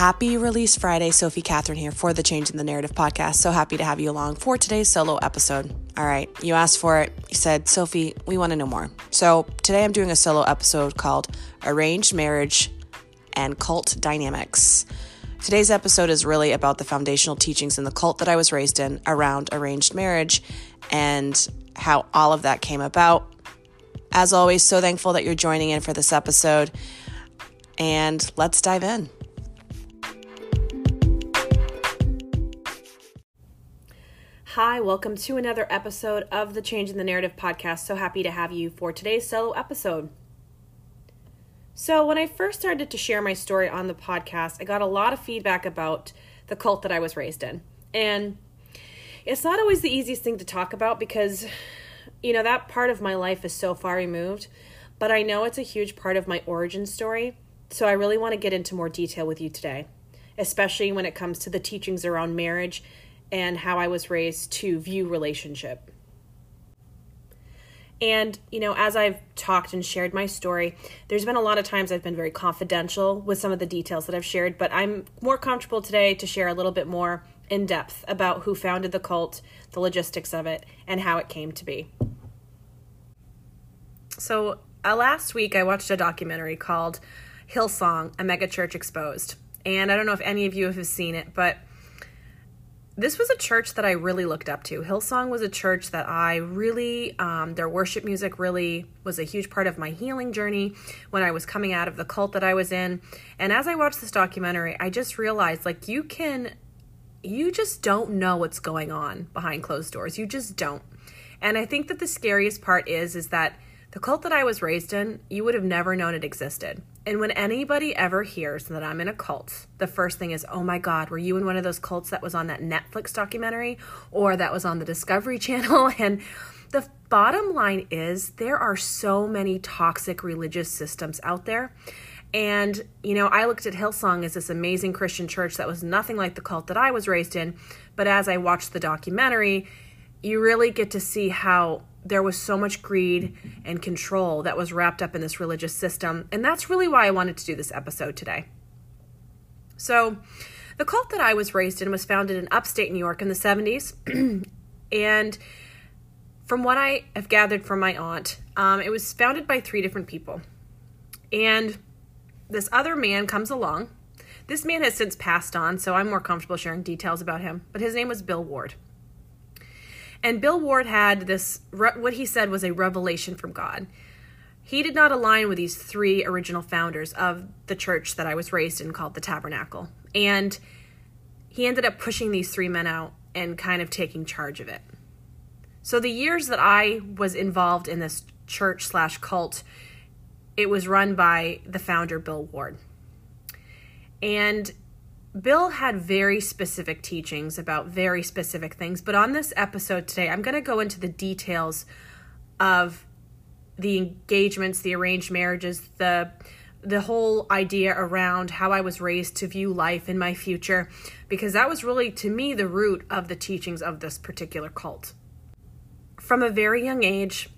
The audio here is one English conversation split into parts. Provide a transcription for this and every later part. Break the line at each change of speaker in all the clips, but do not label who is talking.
Happy Release Friday. Sophie Catherine here for the Change in the Narrative podcast. So happy to have you along for today's solo episode. All right, you asked for it. You said, Sophie, we want to know more. So today I'm doing a solo episode called Arranged Marriage and Cult Dynamics. Today's episode is really about the foundational teachings in the cult that I was raised in around arranged marriage and how all of that came about. As always, so thankful that you're joining in for this episode. And let's dive in. Hi, welcome to another episode of the Change in the Narrative podcast. So happy to have you for today's solo episode. So, when I first started to share my story on the podcast, I got a lot of feedback about the cult that I was raised in. And it's not always the easiest thing to talk about because, you know, that part of my life is so far removed, but I know it's a huge part of my origin story. So, I really want to get into more detail with you today, especially when it comes to the teachings around marriage and how I was raised to view relationship. And, you know, as I've talked and shared my story, there's been a lot of times I've been very confidential with some of the details that I've shared, but I'm more comfortable today to share a little bit more in depth about who founded the cult, the logistics of it, and how it came to be. So, uh, last week I watched a documentary called Hillsong, a megachurch exposed. And I don't know if any of you have seen it, but this was a church that I really looked up to. Hillsong was a church that I really, um, their worship music really was a huge part of my healing journey when I was coming out of the cult that I was in. And as I watched this documentary, I just realized like you can, you just don't know what's going on behind closed doors. You just don't. And I think that the scariest part is, is that the cult that I was raised in, you would have never known it existed. And when anybody ever hears that I'm in a cult, the first thing is, oh my God, were you in one of those cults that was on that Netflix documentary or that was on the Discovery Channel? And the bottom line is, there are so many toxic religious systems out there. And, you know, I looked at Hillsong as this amazing Christian church that was nothing like the cult that I was raised in. But as I watched the documentary, you really get to see how there was so much greed and control that was wrapped up in this religious system. And that's really why I wanted to do this episode today. So, the cult that I was raised in was founded in upstate New York in the 70s. and from what I have gathered from my aunt, um, it was founded by three different people. And this other man comes along. This man has since passed on, so I'm more comfortable sharing details about him. But his name was Bill Ward. And Bill Ward had this, what he said was a revelation from God. He did not align with these three original founders of the church that I was raised in called the Tabernacle. And he ended up pushing these three men out and kind of taking charge of it. So the years that I was involved in this church slash cult, it was run by the founder, Bill Ward. And Bill had very specific teachings about very specific things, but on this episode today, I'm going to go into the details of the engagements, the arranged marriages, the the whole idea around how I was raised to view life in my future because that was really to me the root of the teachings of this particular cult. From a very young age,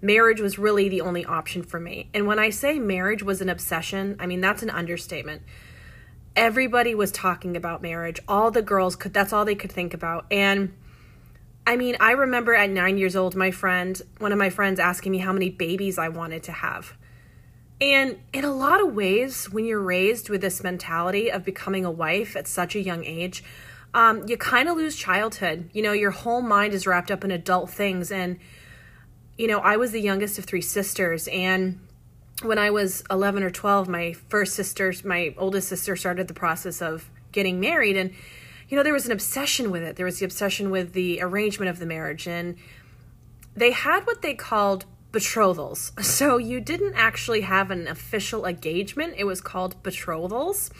marriage was really the only option for me. And when I say marriage was an obsession, I mean that's an understatement everybody was talking about marriage. All the girls could, that's all they could think about. And I mean, I remember at nine years old, my friend, one of my friends asking me how many babies I wanted to have. And in a lot of ways, when you're raised with this mentality of becoming a wife at such a young age, um, you kind of lose childhood. You know, your whole mind is wrapped up in adult things. And, you know, I was the youngest of three sisters, and when I was 11 or 12, my first sister, my oldest sister, started the process of getting married. And, you know, there was an obsession with it. There was the obsession with the arrangement of the marriage. And they had what they called betrothals. So you didn't actually have an official engagement, it was called betrothals.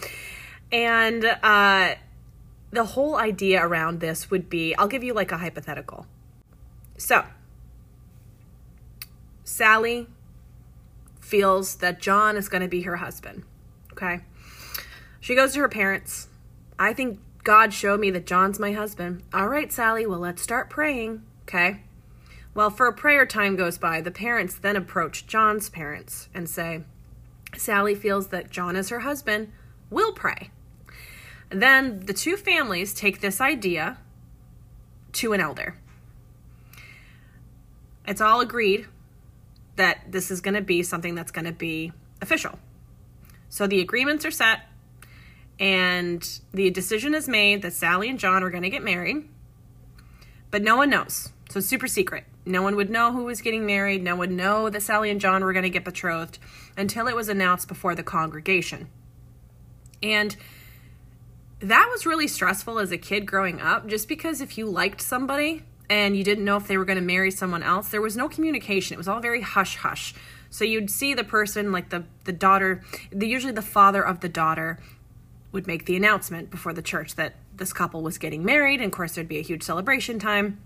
And uh, the whole idea around this would be I'll give you like a hypothetical. So, Sally feels that John is going to be her husband. Okay. She goes to her parents. I think God showed me that John's my husband. All right, Sally, well, let's start praying. Okay. Well, for a prayer time goes by, the parents then approach John's parents and say, Sally feels that John is her husband. We'll pray. then the two families take this idea to an elder. It's all agreed that this is going to be something that's going to be official. So the agreements are set, and the decision is made that Sally and John are going to get married, but no one knows. So super secret. No one would know who was getting married. No one would know that Sally and John were going to get betrothed until it was announced before the congregation. And that was really stressful as a kid growing up, just because if you liked somebody and you didn't know if they were going to marry someone else, there was no communication. It was all very hush hush. So you'd see the person, like the the daughter, the usually the father of the daughter, would make the announcement before the church that this couple was getting married, and of course there'd be a huge celebration time.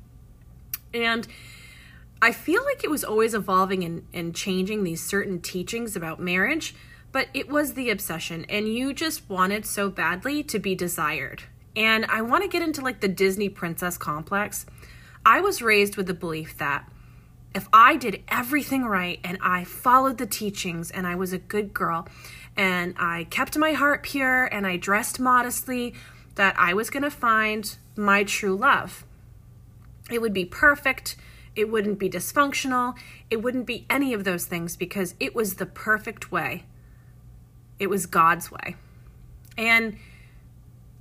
And I feel like it was always evolving and, and changing these certain teachings about marriage, but it was the obsession, and you just wanted so badly to be desired. And I want to get into like the Disney princess complex. I was raised with the belief that if I did everything right and I followed the teachings and I was a good girl and I kept my heart pure and I dressed modestly, that I was going to find my true love. It would be perfect. It wouldn't be dysfunctional. It wouldn't be any of those things because it was the perfect way. It was God's way. And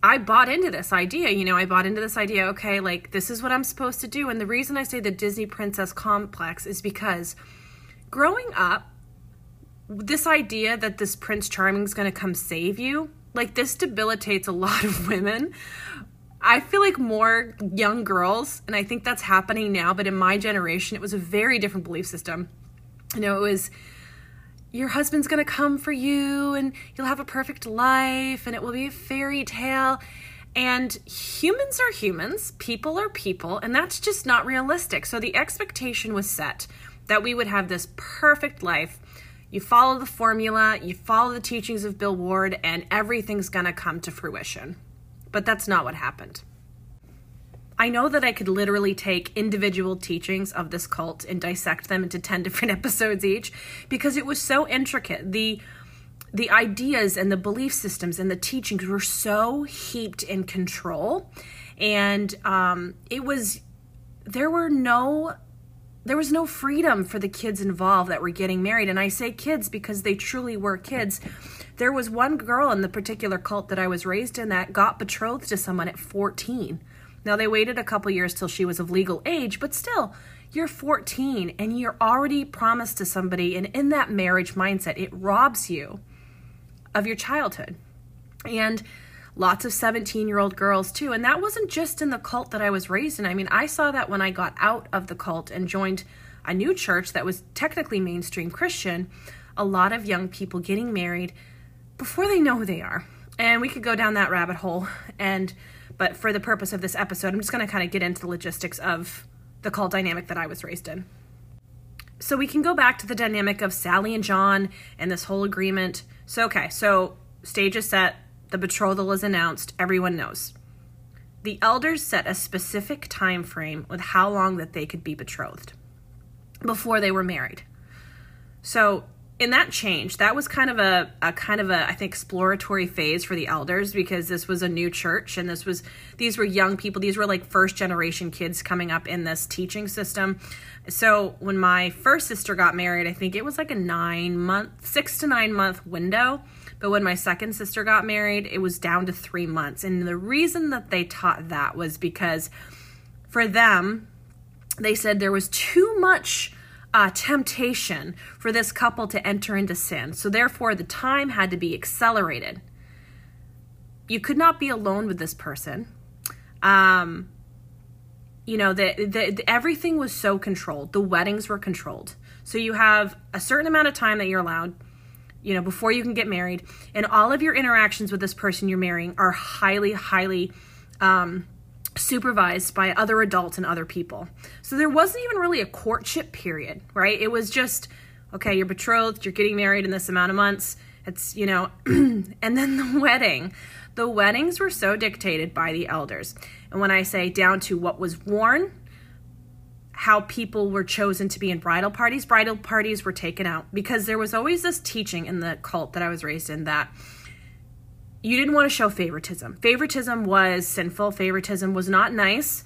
I bought into this idea. You know, I bought into this idea, okay, like this is what I'm supposed to do. And the reason I say the Disney princess complex is because growing up, this idea that this Prince Charming is going to come save you, like this debilitates a lot of women. I feel like more young girls, and I think that's happening now, but in my generation, it was a very different belief system. You know, it was your husband's going to come for you and you'll have a perfect life and it will be a fairy tale. And humans are humans, people are people, and that's just not realistic. So the expectation was set that we would have this perfect life. You follow the formula, you follow the teachings of Bill Ward, and everything's going to come to fruition. But that's not what happened. I know that I could literally take individual teachings of this cult and dissect them into 10 different episodes each because it was so intricate. The the ideas and the belief systems and the teachings were so heaped in control. And um, it was there were no there was no freedom for the kids involved that were getting married. And i say kids because they truly were kids. There was one girl in the particular cult that i was raised in that got betrothed to someone at 14 now, they waited a couple years till she was of legal age, but still, you're 14 and you're already promised to somebody, and in that marriage mindset, it robs you of your childhood. And lots of 17 year old girls, too. And that wasn't just in the cult that I was raised in. I mean, I saw that when I got out of the cult and joined a new church that was technically mainstream Christian, a lot of young people getting married before they know who they are. And we could go down that rabbit hole and but for the purpose of this episode, I'm just going to kind of get into the logistics of the cult dynamic that I was raised in. So we can go back to the dynamic of Sally and John and this whole agreement. So, okay, so stage is set, the betrothal is announced, everyone knows. The elders set a specific time frame with how long that they could be betrothed before they were married. So in that change, that was kind of a, a kind of a I think exploratory phase for the elders because this was a new church and this was these were young people. These were like first generation kids coming up in this teaching system. So when my first sister got married, I think it was like a nine month, six to nine month window. But when my second sister got married, it was down to three months. And the reason that they taught that was because for them, they said there was too much uh, temptation for this couple to enter into sin. So, therefore, the time had to be accelerated. You could not be alone with this person. Um, you know, the, the, the, everything was so controlled. The weddings were controlled. So, you have a certain amount of time that you're allowed, you know, before you can get married. And all of your interactions with this person you're marrying are highly, highly um, supervised by other adults and other people. So there wasn't even really a courtship period, right? It was just, okay, you're betrothed, you're getting married in this amount of months. It's, you know, and then the wedding. The weddings were so dictated by the elders. And when I say down to what was worn, how people were chosen to be in bridal parties, bridal parties were taken out because there was always this teaching in the cult that I was raised in that you didn't want to show favoritism. Favoritism was sinful. Favoritism was not nice.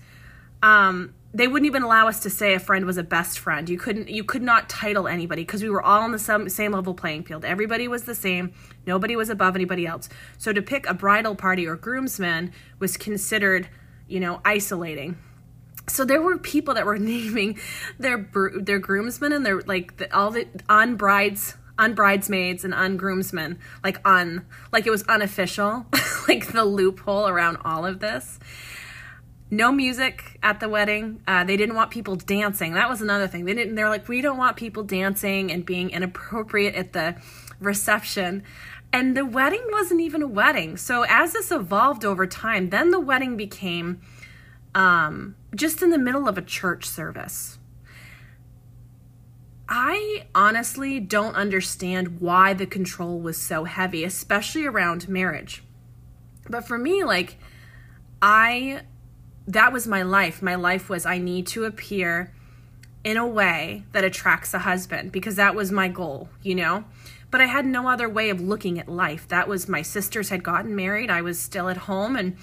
Um, they wouldn't even allow us to say a friend was a best friend. You couldn't. You could not title anybody because we were all on the same, level playing field. Everybody was the same. Nobody was above anybody else. So to pick a bridal party or groomsman was considered, you know, isolating. So there were people that were naming their their groomsmen and their like the, all the on brides on bridesmaids and on groomsmen like on like it was unofficial like the loophole around all of this. No music at the wedding. Uh, they didn't want people dancing. That was another thing. They didn't they're like we don't want people dancing and being inappropriate at the reception. And the wedding wasn't even a wedding. So as this evolved over time then the wedding became um, just in the middle of a church service I honestly don't understand why the control was so heavy, especially around marriage. But for me, like, I, that was my life. My life was I need to appear in a way that attracts a husband because that was my goal, you know? But I had no other way of looking at life. That was my sisters had gotten married. I was still at home and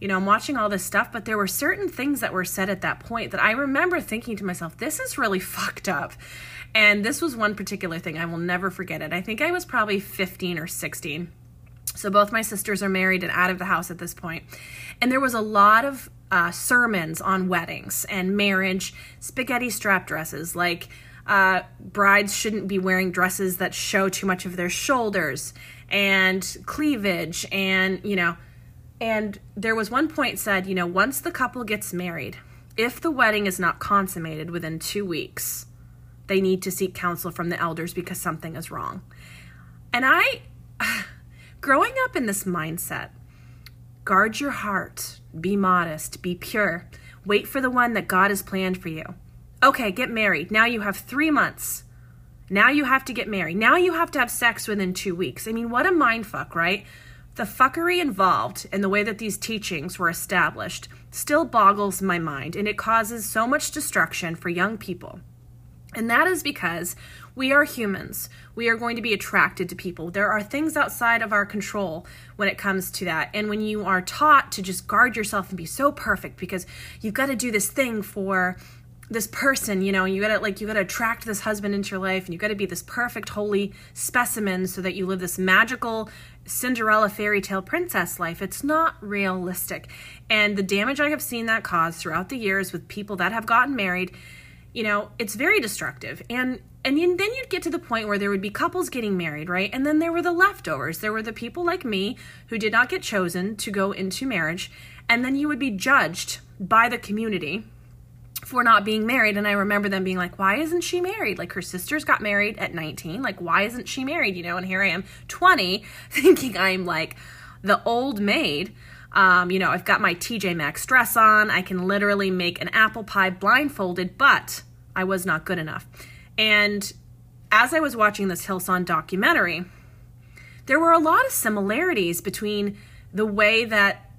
you know, I'm watching all this stuff, but there were certain things that were said at that point that I remember thinking to myself, this is really fucked up. And this was one particular thing. I will never forget it. I think I was probably 15 or 16. So both my sisters are married and out of the house at this point. And there was a lot of uh, sermons on weddings and marriage, spaghetti strap dresses, like uh, brides shouldn't be wearing dresses that show too much of their shoulders and cleavage and, you know, and there was one point said, you know, once the couple gets married, if the wedding is not consummated within two weeks, they need to seek counsel from the elders because something is wrong. And I, growing up in this mindset, guard your heart, be modest, be pure, wait for the one that God has planned for you. Okay, get married. Now you have three months. Now you have to get married. Now you have to have sex within two weeks. I mean, what a mind fuck, right? The fuckery involved in the way that these teachings were established still boggles my mind, and it causes so much destruction for young people. And that is because we are humans. We are going to be attracted to people. There are things outside of our control when it comes to that. And when you are taught to just guard yourself and be so perfect because you've got to do this thing for this person, you know, you gotta like you gotta attract this husband into your life and you gotta be this perfect holy specimen so that you live this magical Cinderella fairy tale princess life. It's not realistic. And the damage I have seen that cause throughout the years with people that have gotten married you know it's very destructive and and then you'd get to the point where there would be couples getting married right and then there were the leftovers there were the people like me who did not get chosen to go into marriage and then you would be judged by the community for not being married and i remember them being like why isn't she married like her sisters got married at 19 like why isn't she married you know and here i am 20 thinking i'm like the old maid um, you know, I've got my TJ Maxx dress on. I can literally make an apple pie blindfolded, but I was not good enough. And as I was watching this Hillsong documentary, there were a lot of similarities between the way that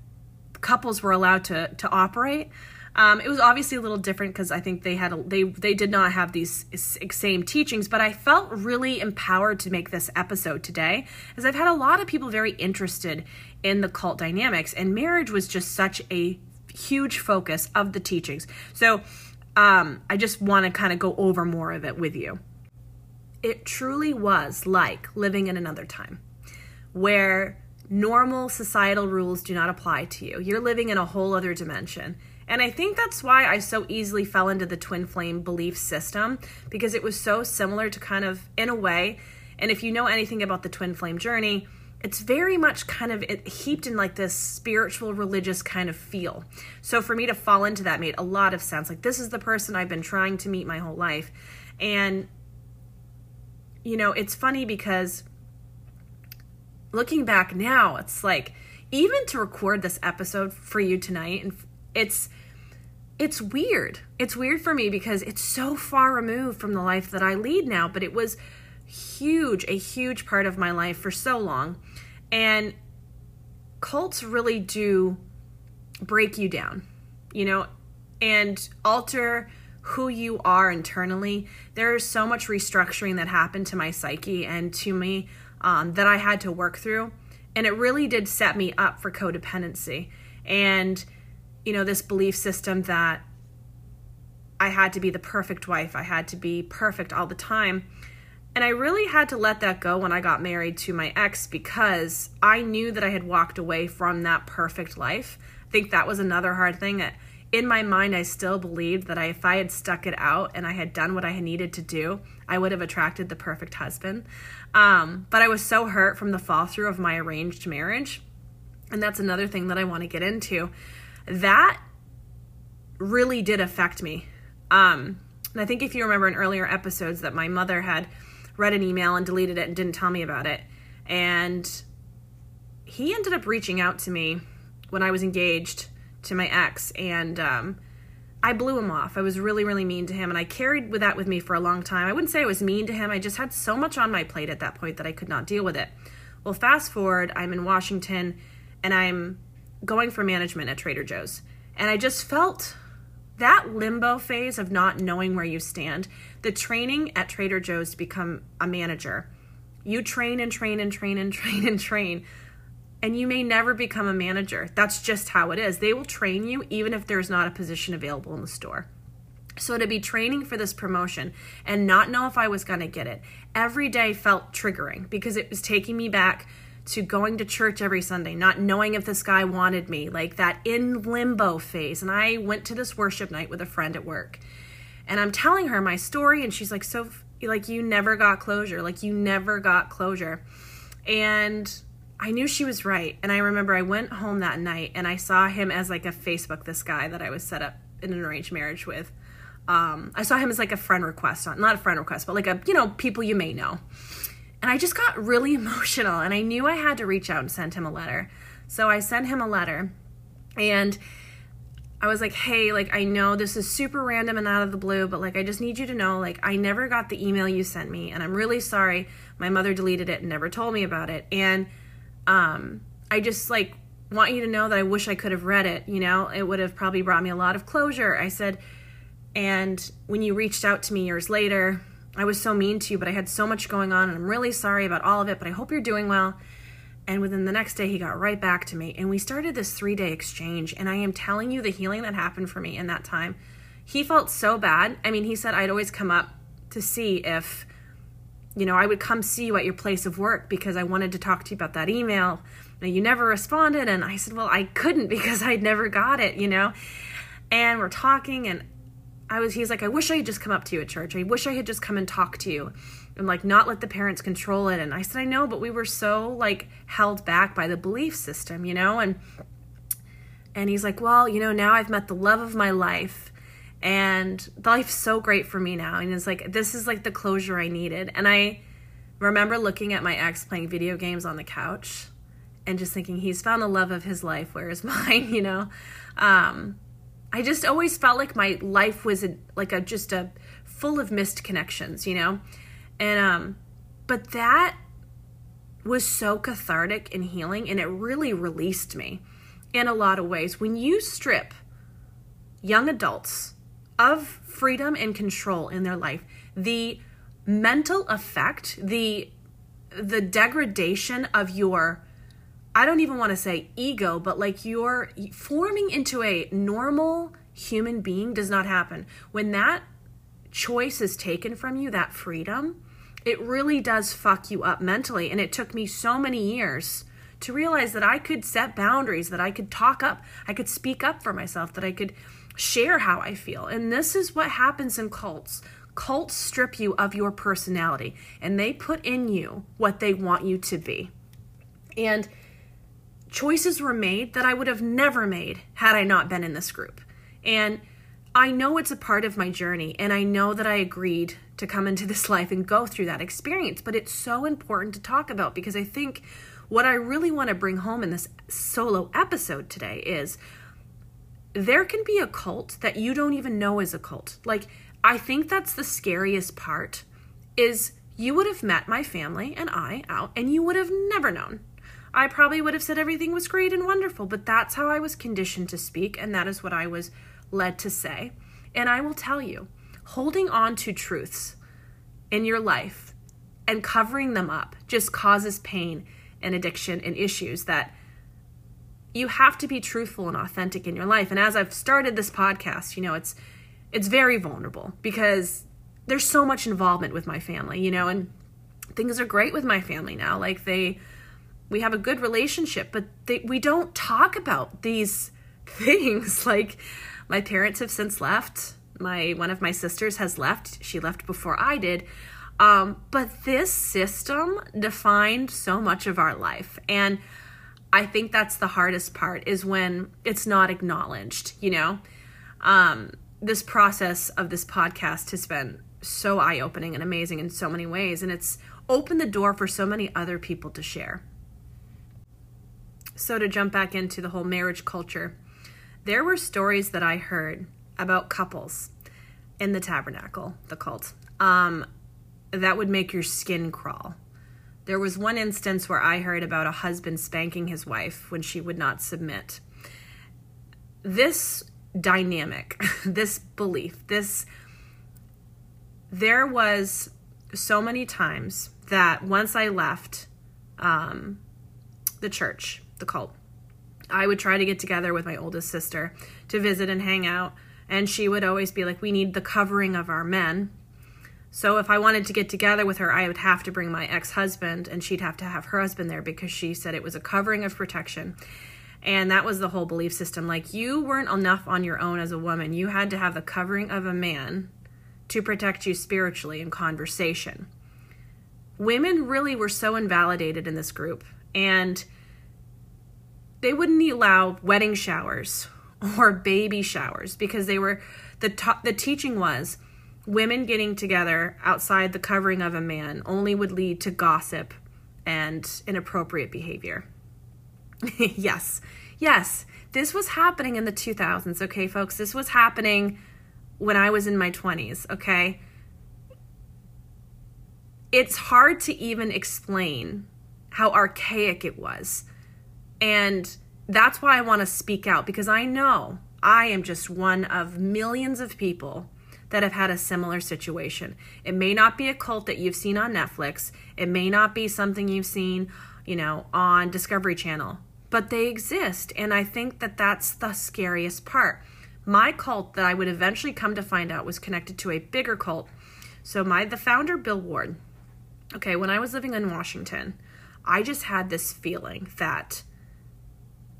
couples were allowed to to operate. Um, it was obviously a little different because I think they had a, they they did not have these same teachings, but I felt really empowered to make this episode today, as I've had a lot of people very interested in the cult dynamics, and marriage was just such a huge focus of the teachings. So um, I just want to kind of go over more of it with you. It truly was like living in another time where normal societal rules do not apply to you. You're living in a whole other dimension. And I think that's why I so easily fell into the twin flame belief system because it was so similar to kind of, in a way, and if you know anything about the twin flame journey, it's very much kind of heaped in like this spiritual religious kind of feel so for me to fall into that made a lot of sense like this is the person i've been trying to meet my whole life and you know it's funny because looking back now it's like even to record this episode for you tonight and it's it's weird it's weird for me because it's so far removed from the life that i lead now but it was huge, a huge part of my life for so long. And cults really do break you down, you know, and alter who you are internally. There's so much restructuring that happened to my psyche and to me um, that I had to work through. And it really did set me up for codependency. And, you know, this belief system that I had to be the perfect wife, I had to be perfect all the time. And I really had to let that go when I got married to my ex because I knew that I had walked away from that perfect life. I think that was another hard thing that in my mind I still believed that if I had stuck it out and I had done what I needed to do, I would have attracted the perfect husband. Um, but I was so hurt from the fall through of my arranged marriage. And that's another thing that I want to get into. That really did affect me. Um, and I think if you remember in earlier episodes that my mother had read an email and deleted it and didn't tell me about it. And he ended up reaching out to me when I was engaged to my ex, and um, I blew him off. I was really, really mean to him, and I carried with that with me for a long time. I wouldn't say I was mean to him. I just had so much on my plate at that point that I could not deal with it. Well, fast forward, I'm in Washington, and I'm going for management at Trader Joe's, and I just felt that limbo phase of not knowing where you stand, the training at Trader Joe's to become a manager. You train and train and train and train and train, and you may never become a manager. That's just how it is. They will train you even if there's not a position available in the store. So to be training for this promotion and not know if I was going to get it every day felt triggering because it was taking me back to going to church every Sunday, not knowing if this guy wanted me, like that in limbo phase. And I went to this worship night with a friend at work. And I'm telling her my story and she's like, "So like you never got closure. Like you never got closure." And I knew she was right. And I remember I went home that night and I saw him as like a Facebook this guy that I was set up in an arranged marriage with. Um, I saw him as like a friend request on not a friend request, but like a you know people you may know. And I just got really emotional and I knew I had to reach out and send him a letter. So I sent him a letter and I was like, hey, like, I know this is super random and out of the blue, but like, I just need you to know, like, I never got the email you sent me, and I'm really sorry. My mother deleted it and never told me about it. And um, I just, like, want you to know that I wish I could have read it. You know, it would have probably brought me a lot of closure. I said, and when you reached out to me years later, I was so mean to you, but I had so much going on, and I'm really sorry about all of it, but I hope you're doing well. And within the next day, he got right back to me, and we started this three day exchange. And I am telling you, the healing that happened for me in that time, he felt so bad. I mean, he said I'd always come up to see if, you know, I would come see you at your place of work because I wanted to talk to you about that email. And you never responded. And I said, well, I couldn't because I'd never got it, you know? And we're talking, and I was, he's like, I wish I had just come up to you at church. I wish I had just come and talked to you and like not let the parents control it. And I said, I know, but we were so like held back by the belief system, you know? And, and he's like, well, you know, now I've met the love of my life and life's so great for me now. And it's like, this is like the closure I needed. And I remember looking at my ex playing video games on the couch and just thinking, he's found the love of his life. Where is mine? You know? Um, I just always felt like my life was a, like a just a full of missed connections, you know? And um but that was so cathartic and healing and it really released me in a lot of ways. When you strip young adults of freedom and control in their life, the mental effect, the the degradation of your I don't even want to say ego, but like you're forming into a normal human being does not happen. When that choice is taken from you, that freedom, it really does fuck you up mentally. And it took me so many years to realize that I could set boundaries, that I could talk up, I could speak up for myself, that I could share how I feel. And this is what happens in cults. Cults strip you of your personality and they put in you what they want you to be. And choices were made that I would have never made had I not been in this group. And I know it's a part of my journey, and I know that I agreed to come into this life and go through that experience, but it's so important to talk about because I think what I really want to bring home in this solo episode today is there can be a cult that you don't even know is a cult. Like, I think that's the scariest part is you would have met my family and I out and you would have never known I probably would have said everything was great and wonderful, but that's how I was conditioned to speak, and that is what I was led to say. And I will tell you, holding on to truths in your life and covering them up just causes pain and addiction and issues that you have to be truthful and authentic in your life. And as I've started this podcast, you know, it's it's very vulnerable because there's so much involvement with my family, you know, and things are great with my family now. Like they we have a good relationship, but they, we don't talk about these things. Like my parents have since left. My one of my sisters has left. She left before I did. Um, but this system defined so much of our life. And I think that's the hardest part is when it's not acknowledged, you know? Um, this process of this podcast has been so eye opening and amazing in so many ways. And it's opened the door for so many other people to share. So, to jump back into the whole marriage culture, there were stories that I heard about couples in the tabernacle, the cult, um, that would make your skin crawl. There was one instance where I heard about a husband spanking his wife when she would not submit. This dynamic, this belief, this there was so many times that once I left um, the church, the cult, I would try to get together with my oldest sister to visit and hang out. And she would always be like, We need the covering of our men. So if I wanted to get together with her, I would have to bring my ex husband, and she'd have to have her husband there because she said it was a covering of protection. And that was the whole belief system. Like, you weren't enough on your own as a woman. You had to have the covering of a man to protect you spiritually in conversation. Women really were so invalidated in this group. And they wouldn't allow wedding showers or baby showers because they were the the teaching was women getting together outside the covering of a man only would lead to gossip and inappropriate behavior. yes. Yes. This was happening in the 2000s, okay folks? This was happening when I was in my 20s, okay? It's hard to even explain how archaic it was and that's why I want to speak out because I know I am just one of millions of people that have had a similar situation. It may not be a cult that you've seen on Netflix, it may not be something you've seen, you know, on Discovery Channel, but they exist. And I think that that's the scariest part. My cult that I would eventually come to find out was connected to a bigger cult. So my the founder Bill Ward. Okay, when I was living in Washington, I just had this feeling that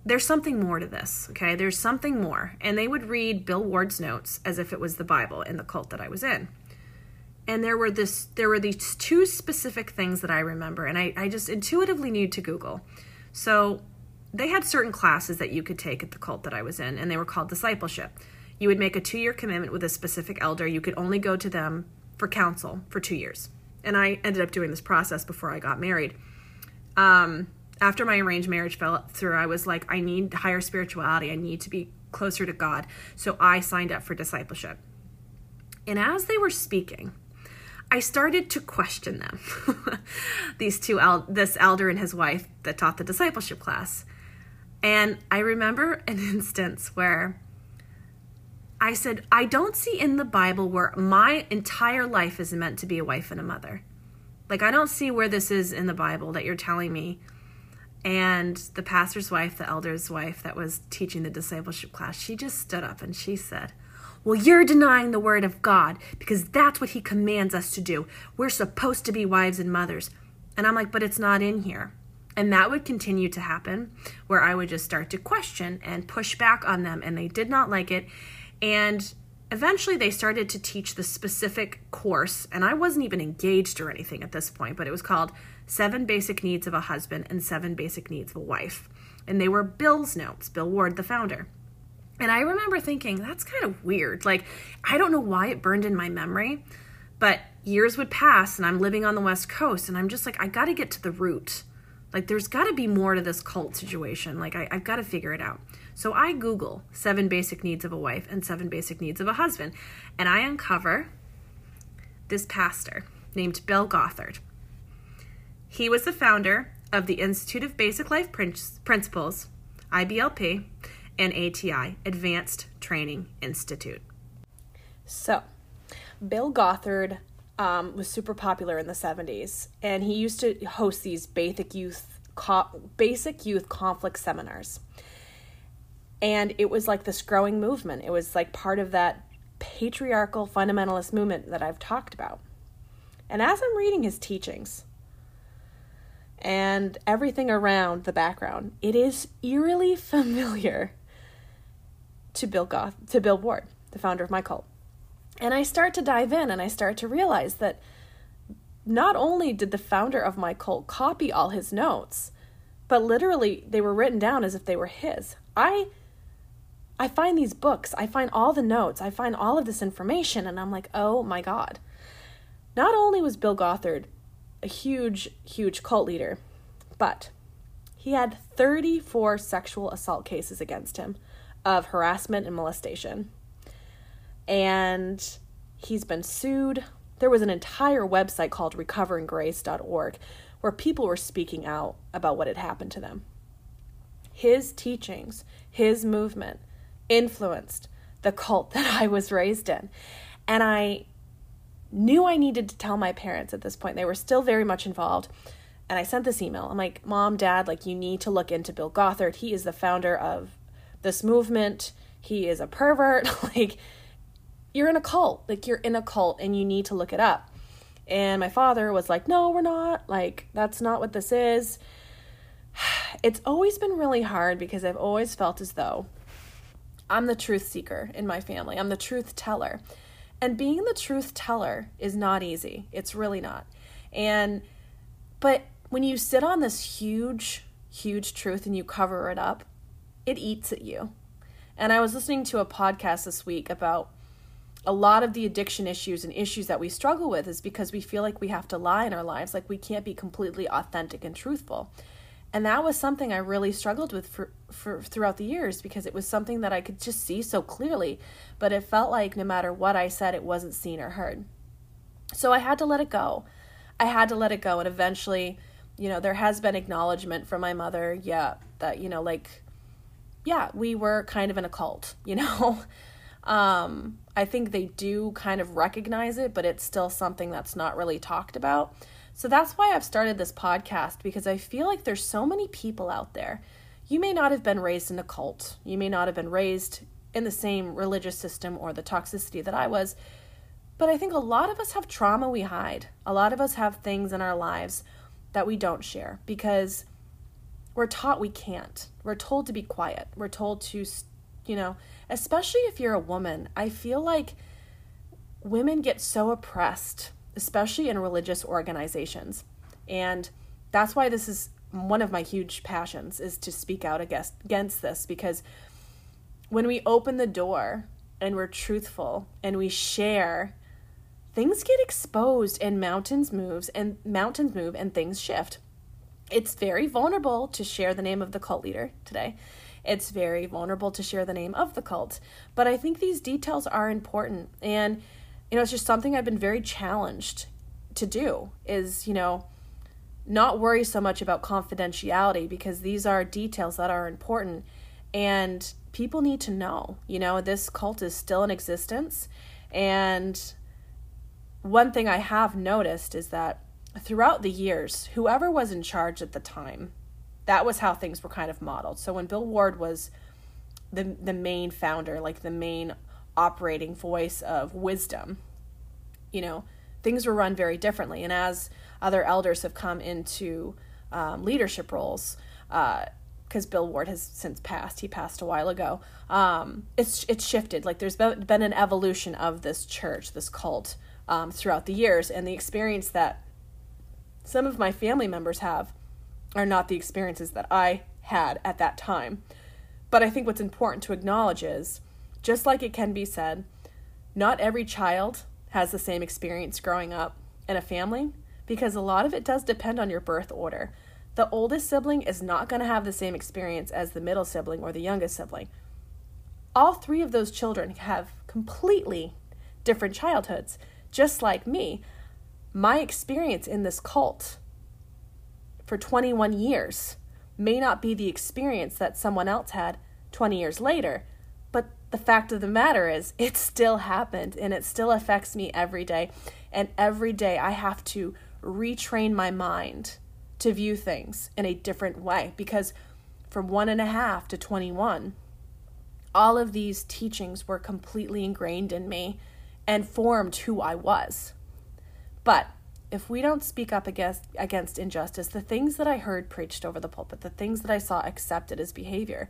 there's something more to this, okay? There's something more. And they would read Bill Ward's notes as if it was the Bible in the cult that I was in. And there were this there were these two specific things that I remember, and I, I just intuitively knew to Google. So they had certain classes that you could take at the cult that I was in, and they were called discipleship. You would make a two year commitment with a specific elder. You could only go to them for counsel for two years. And I ended up doing this process before I got married. Um, after my arranged marriage fell through, I was like, I need higher spirituality. I need to be closer to God. So I signed up for discipleship. And as they were speaking, I started to question them. These two, el- this elder and his wife that taught the discipleship class. And I remember an instance where I said, I don't see in the Bible where my entire life is meant to be a wife and a mother. Like, I don't see where this is in the Bible that you're telling me and the pastor's wife, the elder's wife that was teaching the discipleship class, she just stood up and she said, Well, you're denying the word of God because that's what he commands us to do. We're supposed to be wives and mothers. And I'm like, But it's not in here. And that would continue to happen where I would just start to question and push back on them, and they did not like it. And eventually they started to teach the specific course, and I wasn't even engaged or anything at this point, but it was called Seven Basic Needs of a Husband and Seven Basic Needs of a Wife. And they were Bill's notes, Bill Ward, the founder. And I remember thinking, that's kind of weird. Like, I don't know why it burned in my memory, but years would pass and I'm living on the West Coast and I'm just like, I got to get to the root. Like, there's got to be more to this cult situation. Like, I, have got to figure it out. So I Google seven basic needs of a wife and seven basic needs of a husband. And I uncover this pastor named Bill Gothard. He was the founder of the Institute of Basic Life Principles, IBLP, and ATI, Advanced Training Institute. So, Bill Gothard um, was super popular in the 70s, and he used to host these basic youth co- basic youth conflict seminars. And it was like this growing movement. It was like part of that patriarchal fundamentalist movement that I've talked about. And as I'm reading his teachings and everything around the background, it is eerily familiar to Bill Goth to Bill Ward, the founder of my cult. And I start to dive in and I start to realize that not only did the founder of my cult copy all his notes, but literally they were written down as if they were his. I I find these books, I find all the notes, I find all of this information and I'm like, "Oh my god." Not only was Bill Gothard a huge huge cult leader, but he had 34 sexual assault cases against him of harassment and molestation. And he's been sued. There was an entire website called recoveringgrace.org where people were speaking out about what had happened to them. His teachings, his movement influenced the cult that I was raised in. And I knew I needed to tell my parents at this point. They were still very much involved. And I sent this email. I'm like, Mom, Dad, like, you need to look into Bill Gothard. He is the founder of this movement. He is a pervert. like, you're in a cult. Like, you're in a cult and you need to look it up. And my father was like, No, we're not. Like, that's not what this is. It's always been really hard because I've always felt as though I'm the truth seeker in my family, I'm the truth teller. And being the truth teller is not easy. It's really not. And, but when you sit on this huge, huge truth and you cover it up, it eats at you. And I was listening to a podcast this week about a lot of the addiction issues and issues that we struggle with is because we feel like we have to lie in our lives, like we can't be completely authentic and truthful. And that was something I really struggled with for, for throughout the years because it was something that I could just see so clearly, but it felt like no matter what I said, it wasn't seen or heard. So I had to let it go. I had to let it go. And eventually, you know, there has been acknowledgement from my mother, yeah, that, you know, like, yeah, we were kind of in a cult, you know? um, I think they do kind of recognize it, but it's still something that's not really talked about. So that's why I've started this podcast because I feel like there's so many people out there. You may not have been raised in a cult, you may not have been raised in the same religious system or the toxicity that I was, but I think a lot of us have trauma we hide. A lot of us have things in our lives that we don't share because we're taught we can't. We're told to be quiet. We're told to, you know, especially if you're a woman. I feel like women get so oppressed especially in religious organizations. And that's why this is one of my huge passions is to speak out against against this because when we open the door and we're truthful and we share things get exposed and mountains moves and mountains move and things shift it's very vulnerable to share the name of the cult leader today it's very vulnerable to share the name of the cult. But i think these details are important. And you know, it's just something I've been very challenged to do is, you know, not worry so much about confidentiality because these are details that are important. And people need to know, you know, this cult is still in existence. And one thing I have noticed is that throughout the years, whoever was in charge at the time, that was how things were kind of modeled. So when Bill Ward was the the main founder, like the main operating voice of wisdom. You know, things were run very differently. And as other elders have come into um, leadership roles, because uh, Bill Ward has since passed, he passed a while ago. Um, it's it's shifted. Like there's been, been an evolution of this church, this cult, um, throughout the years, and the experience that some of my family members have are not the experiences that I had at that time. But I think what's important to acknowledge is just like it can be said, not every child has the same experience growing up in a family because a lot of it does depend on your birth order. The oldest sibling is not going to have the same experience as the middle sibling or the youngest sibling. All three of those children have completely different childhoods, just like me. My experience in this cult for 21 years may not be the experience that someone else had 20 years later, but the fact of the matter is, it still happened and it still affects me every day. And every day I have to retrain my mind
to view things in a different way because from one and a half to 21, all of these teachings were completely ingrained in me and formed who I was. But if we don't speak up against against injustice, the things that I heard preached over the pulpit, the things that I saw accepted as behavior,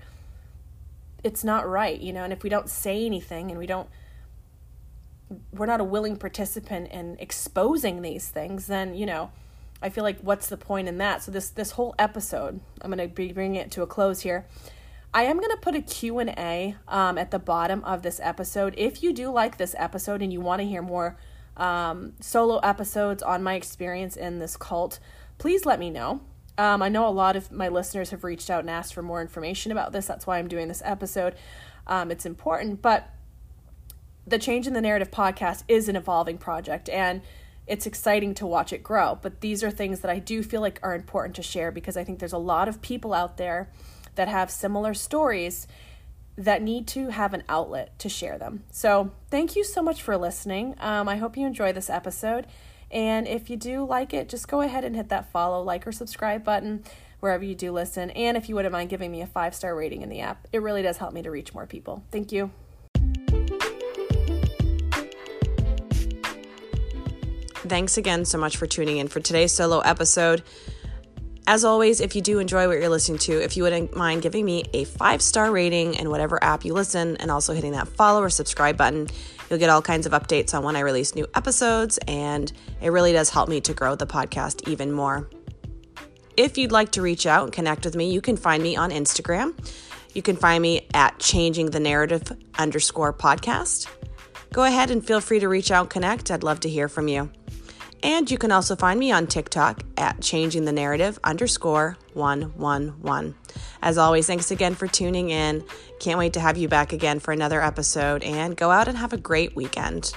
it's not right, you know, and if we don't say anything and we don't we're not a willing participant in exposing these things, then, you know, I feel like what's the point in that? So this this whole episode, I'm going to be bringing it to a close here. I am going to put a Q&A um, at the bottom of this episode. If you do like this episode and you want to hear more um, solo episodes on my experience in this cult, please let me know. Um, I know a lot of my listeners have reached out and asked for more information about this. That's why I'm doing this episode. Um, it's important, but the Changing the Narrative podcast is an evolving project and it's exciting to watch it grow. But these are things that I do feel like are important to share because I think there's a lot of people out there that have similar stories that need to have an outlet to share them. So, thank you so much for listening. Um, I hope you enjoy this episode. And if you do like it, just go ahead and hit that follow, like, or subscribe button wherever you do listen. And if you wouldn't mind giving me a five star rating in the app, it really does help me to reach more people. Thank you.
Thanks again so much for tuning in for today's solo episode. As always, if you do enjoy what you're listening to, if you wouldn't mind giving me a five star rating in whatever app you listen and also hitting that follow or subscribe button, you'll get all kinds of updates on when I release new episodes, and it really does help me to grow the podcast even more. If you'd like to reach out and connect with me, you can find me on Instagram. You can find me at changing the narrative underscore podcast. Go ahead and feel free to reach out and connect. I'd love to hear from you. And you can also find me on TikTok at changing the narrative underscore 111. As always, thanks again for tuning in. Can't wait to have you back again for another episode and go out and have a great weekend.